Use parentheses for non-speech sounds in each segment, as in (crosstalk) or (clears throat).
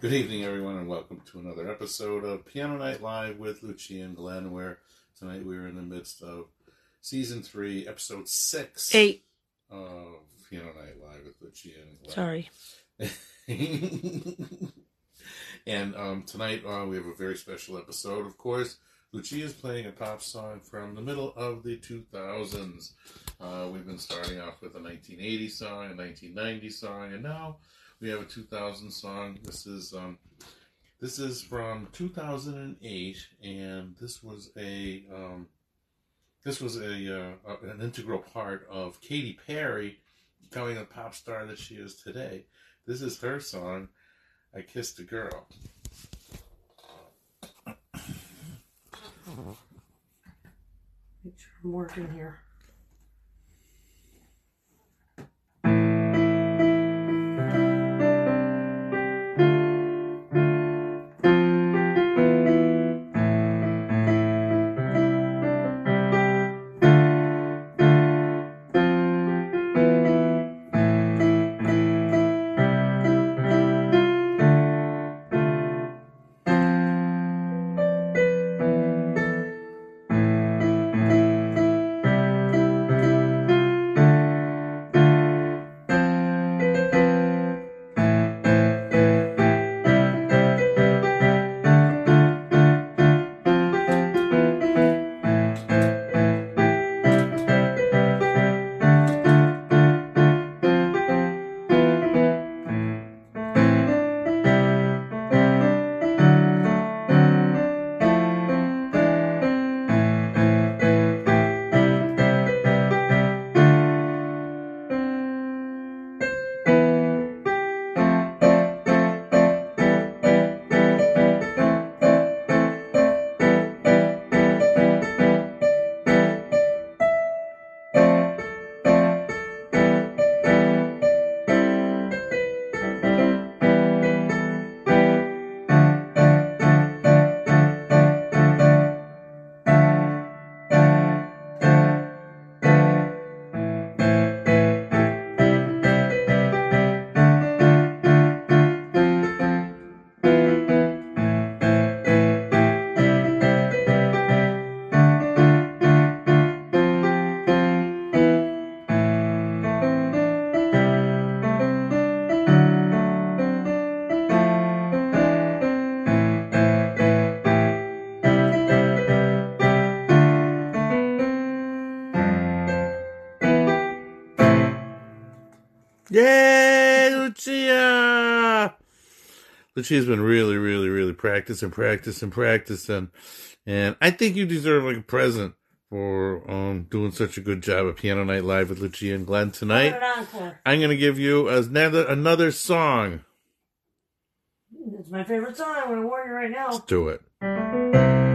Good evening, everyone, and welcome to another episode of Piano Night Live with Lucia and Glenn, where tonight we're in the midst of season three, episode six Eight. of Piano Night Live with Lucia and Glenn. Sorry. (laughs) and um, tonight uh, we have a very special episode. Of course, Lucia is playing a pop song from the middle of the 2000s. Uh, we've been starting off with a 1980 song, a 1990 song, and now we have a 2000 song. This is um, this is from 2008, and this was a um, this was a uh, an integral part of Katy Perry becoming the pop star that she is today. This is her song, "I Kissed a Girl." Make sure I'm working here. Lucia's been really, really, really practicing, practicing, practicing, and I think you deserve like a present for um doing such a good job at Piano Night Live with Lucia and Glenn tonight. Put it encore. I'm gonna give you another another song. It's my favorite song. I'm going to warn you right now. Let's do it.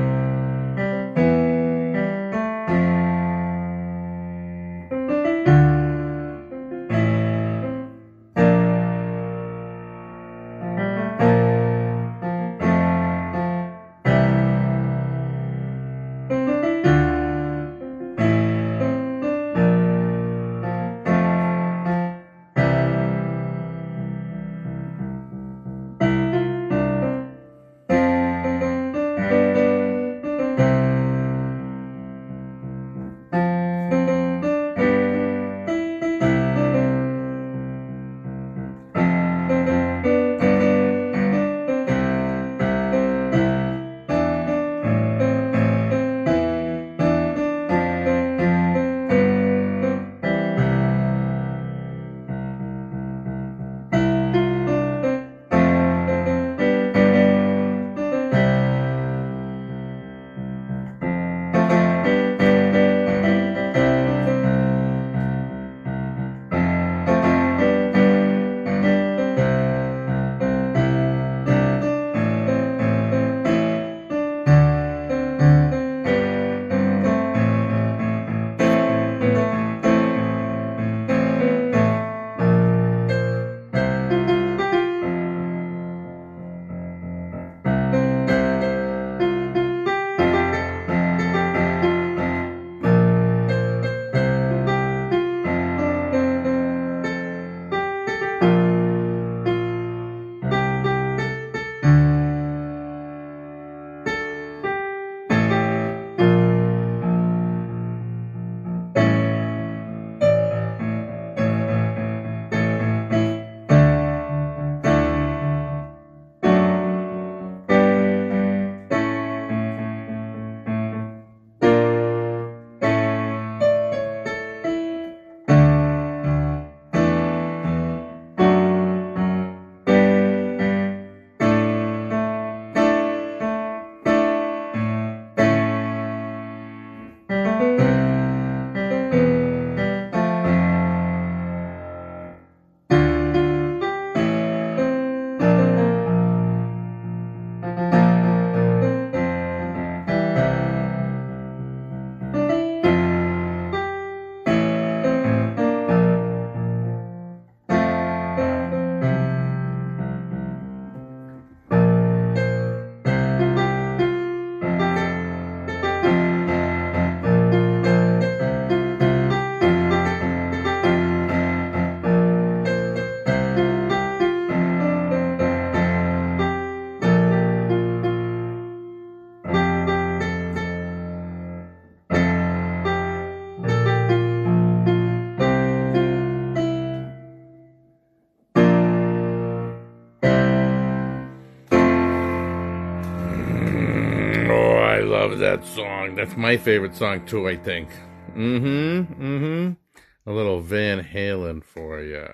Love that song. That's my favorite song too, I think. Mm-hmm. Mm-hmm. A little Van Halen for you.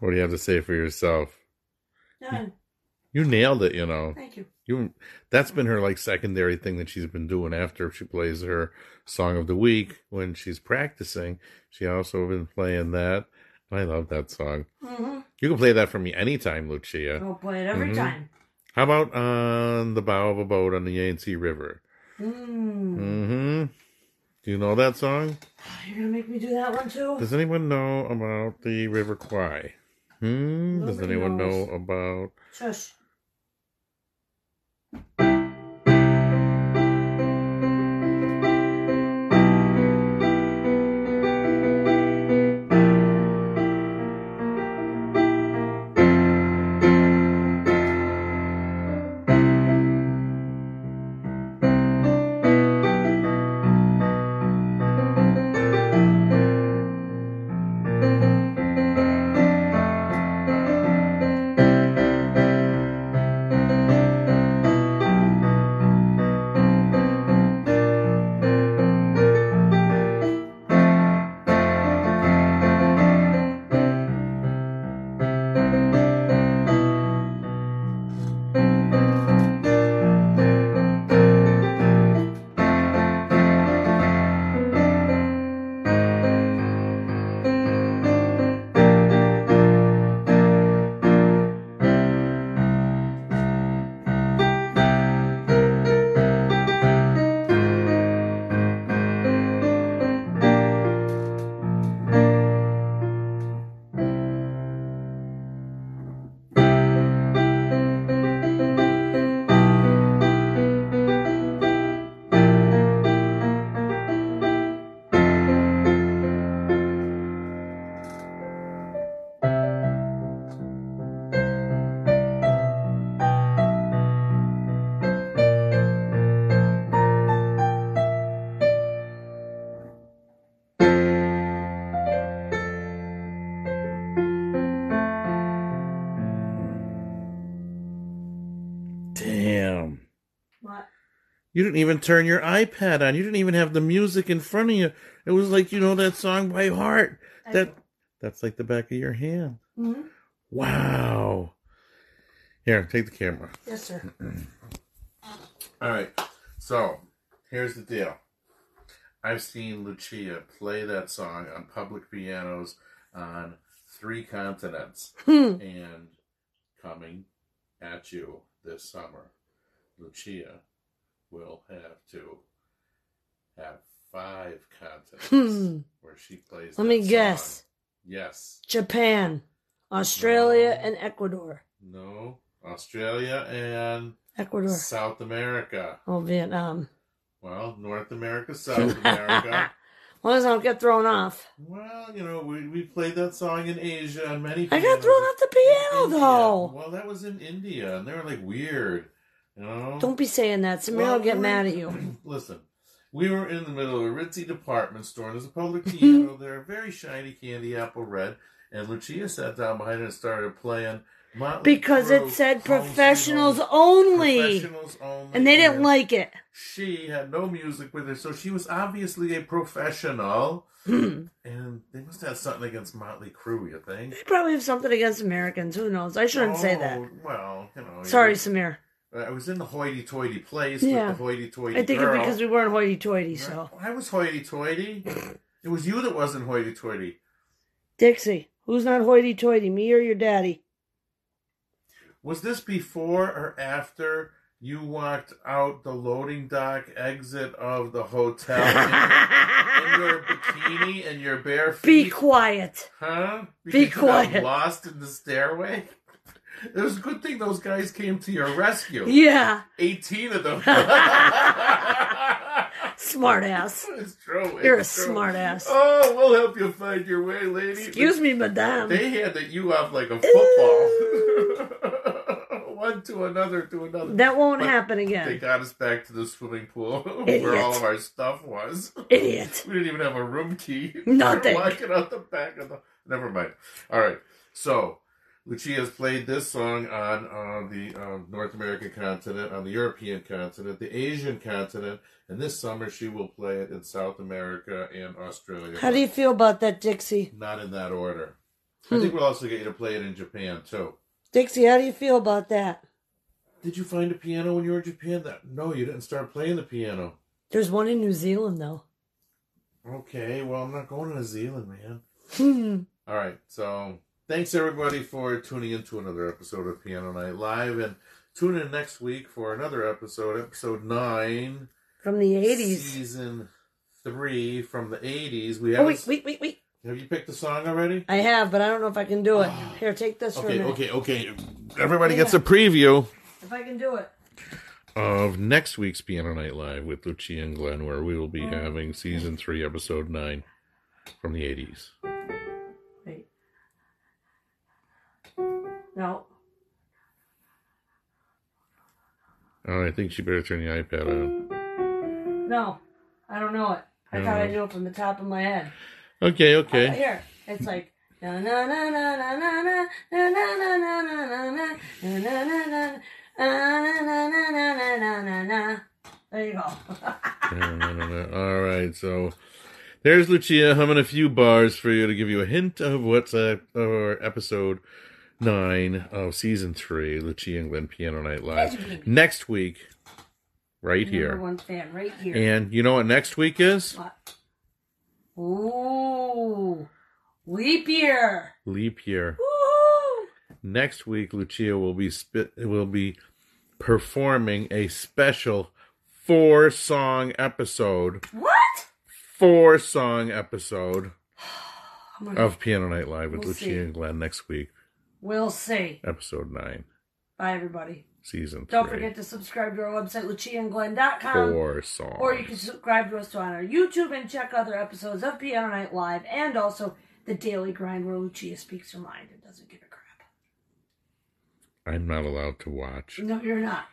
What do you have to say for yourself? Done. You nailed it, you know. Thank you. You that's been her like secondary thing that she's been doing after she plays her song of the week when she's practicing. She also been playing that. I love that song. Mm-hmm. You can play that for me anytime, Lucia. I'll play it every Mhm. time. How about on the bow of a boat on the Yangtze River? Mm. Mm-hmm. Do you know that song? You're gonna make me do that one too? Does anyone know about the River Kwai? Hmm? Does anyone knows. know about Shush. Damn. What? You didn't even turn your iPad on. You didn't even have the music in front of you. It was like you know that song by heart. That that's like the back of your hand. hmm Wow. Here, take the camera. Yes, sir. (clears throat) All right. So, here's the deal. I've seen Lucia play that song on public pianos on three continents Hmm. and coming at you this summer, Lucia will have to have five continents Hmm. where she plays. Let me song. guess. Yes. Japan, Australia, No. and Ecuador. No. Australia and Ecuador. South America. Oh, Vietnam. Well, North America, South America. (laughs) Long as I don't get thrown off. Well, you know, we, we played that song in Asia on many. I got thrown off the piano, though. Well, that was in India, and they were like weird, you know. Don't be saying that. Samir Well, will get we were- mad at you. (clears throat) Listen, we were in the middle of a ritzy department store, and there's a public mm-hmm. piano there, very shiny candy apple red, and Lucia sat down behind it and started playing. Motley Because Crue, it said professionals only. Professionals only. And they didn't like it. She had no music with her, so she was obviously a professional. Hmm. And they must have something against Motley Crue, you think? They probably have something against Americans. Who knows? I shouldn't say that. Oh, Well, you know. Sorry, you- Samir. I was in the hoity-toity place Yeah. with the hoity-toity I think girl. it's because we weren't hoity-toity, so. I was hoity-toity. it was you that wasn't hoity-toity. Dixie, who's not hoity-toity, me or your daddy? Was this before or after you walked out the loading dock exit of the hotel in, in your (laughs) bikini and your bare feet? Be quiet. Huh? Be Because got quiet. lost in the stairway? It was a good thing those guys came to your rescue. Yeah, 18 of them. (laughs) smart ass. it's true. You're a it's true. smart ass. Oh, we'll help you find your way, lady. Excuse me, madame. They handed you off like a football. (laughs) One to another to another. That won't But happen again. They got us back to the swimming pool (laughs) where all of our stuff was. Idiot. We didn't even have a room key. (laughs) Nothing. Walking out the back of the. Never mind. All right. So, Lucia's played this song on uh, the um, North American continent, on the European continent, the Asian continent, and this summer she will play it in South America and Australia. How do you feel about that, Dixie? Not in that order. I think we'll also get you to play it in Japan too. Dixie, how do you feel about that? Did you find a piano when you were in Japan? That no, you didn't start playing the piano. There's one in New Zealand, though. Okay, well I'm not going to New Zealand, man. Hmm. (laughs) All right, so thanks everybody for tuning in to another episode of Piano Night Live, and tune in next week for another episode, episode nine, From the 80s. season three from the '80s. We Oh, have wait, wait, wait, wait. Have you picked the song already? I have, but I don't know if I can do it. Here, take this for a Okay, minute. okay, okay. Everybody gets a preview If I can do it. of next week's Piano Night Live with Lucia and Glenn, where we will be oh. having season three, episode nine from the '80s. Wait. No. Oh, I think she better turn the iPad on. No. I don't know it. I thought I knew it from the top of my head. Okay, Uh, okay. Here. It's like. Na na na na na na na na na na na na na na na na na na There you go. No, no, no, no. All right, so there's Lucia humming a few bars for you to give you a hint of what's uh, or episode nine of season three, Lucia and Glenn Piano Night Live. Next week, right Number here. one fan right here. And you know what next week is? What? Ooh. Leap year. Leap year. Woo! Next week, Lucia will be spit will be performing a special four song episode. What? Four song episode (sighs) gonna- of Piano Night Live with We'll Lucia see. and Glenn next week, We'll see. episode nine, Bye, everybody. Season Don't three. forget to subscribe to our website, luciaandglenn.com. Four songs. Or you can subscribe to us on our YouTube and check other episodes of Piano Night Live and also The Daily Grind where Lucia speaks her mind and doesn't give a crap. I'm not allowed to watch. No, you're not.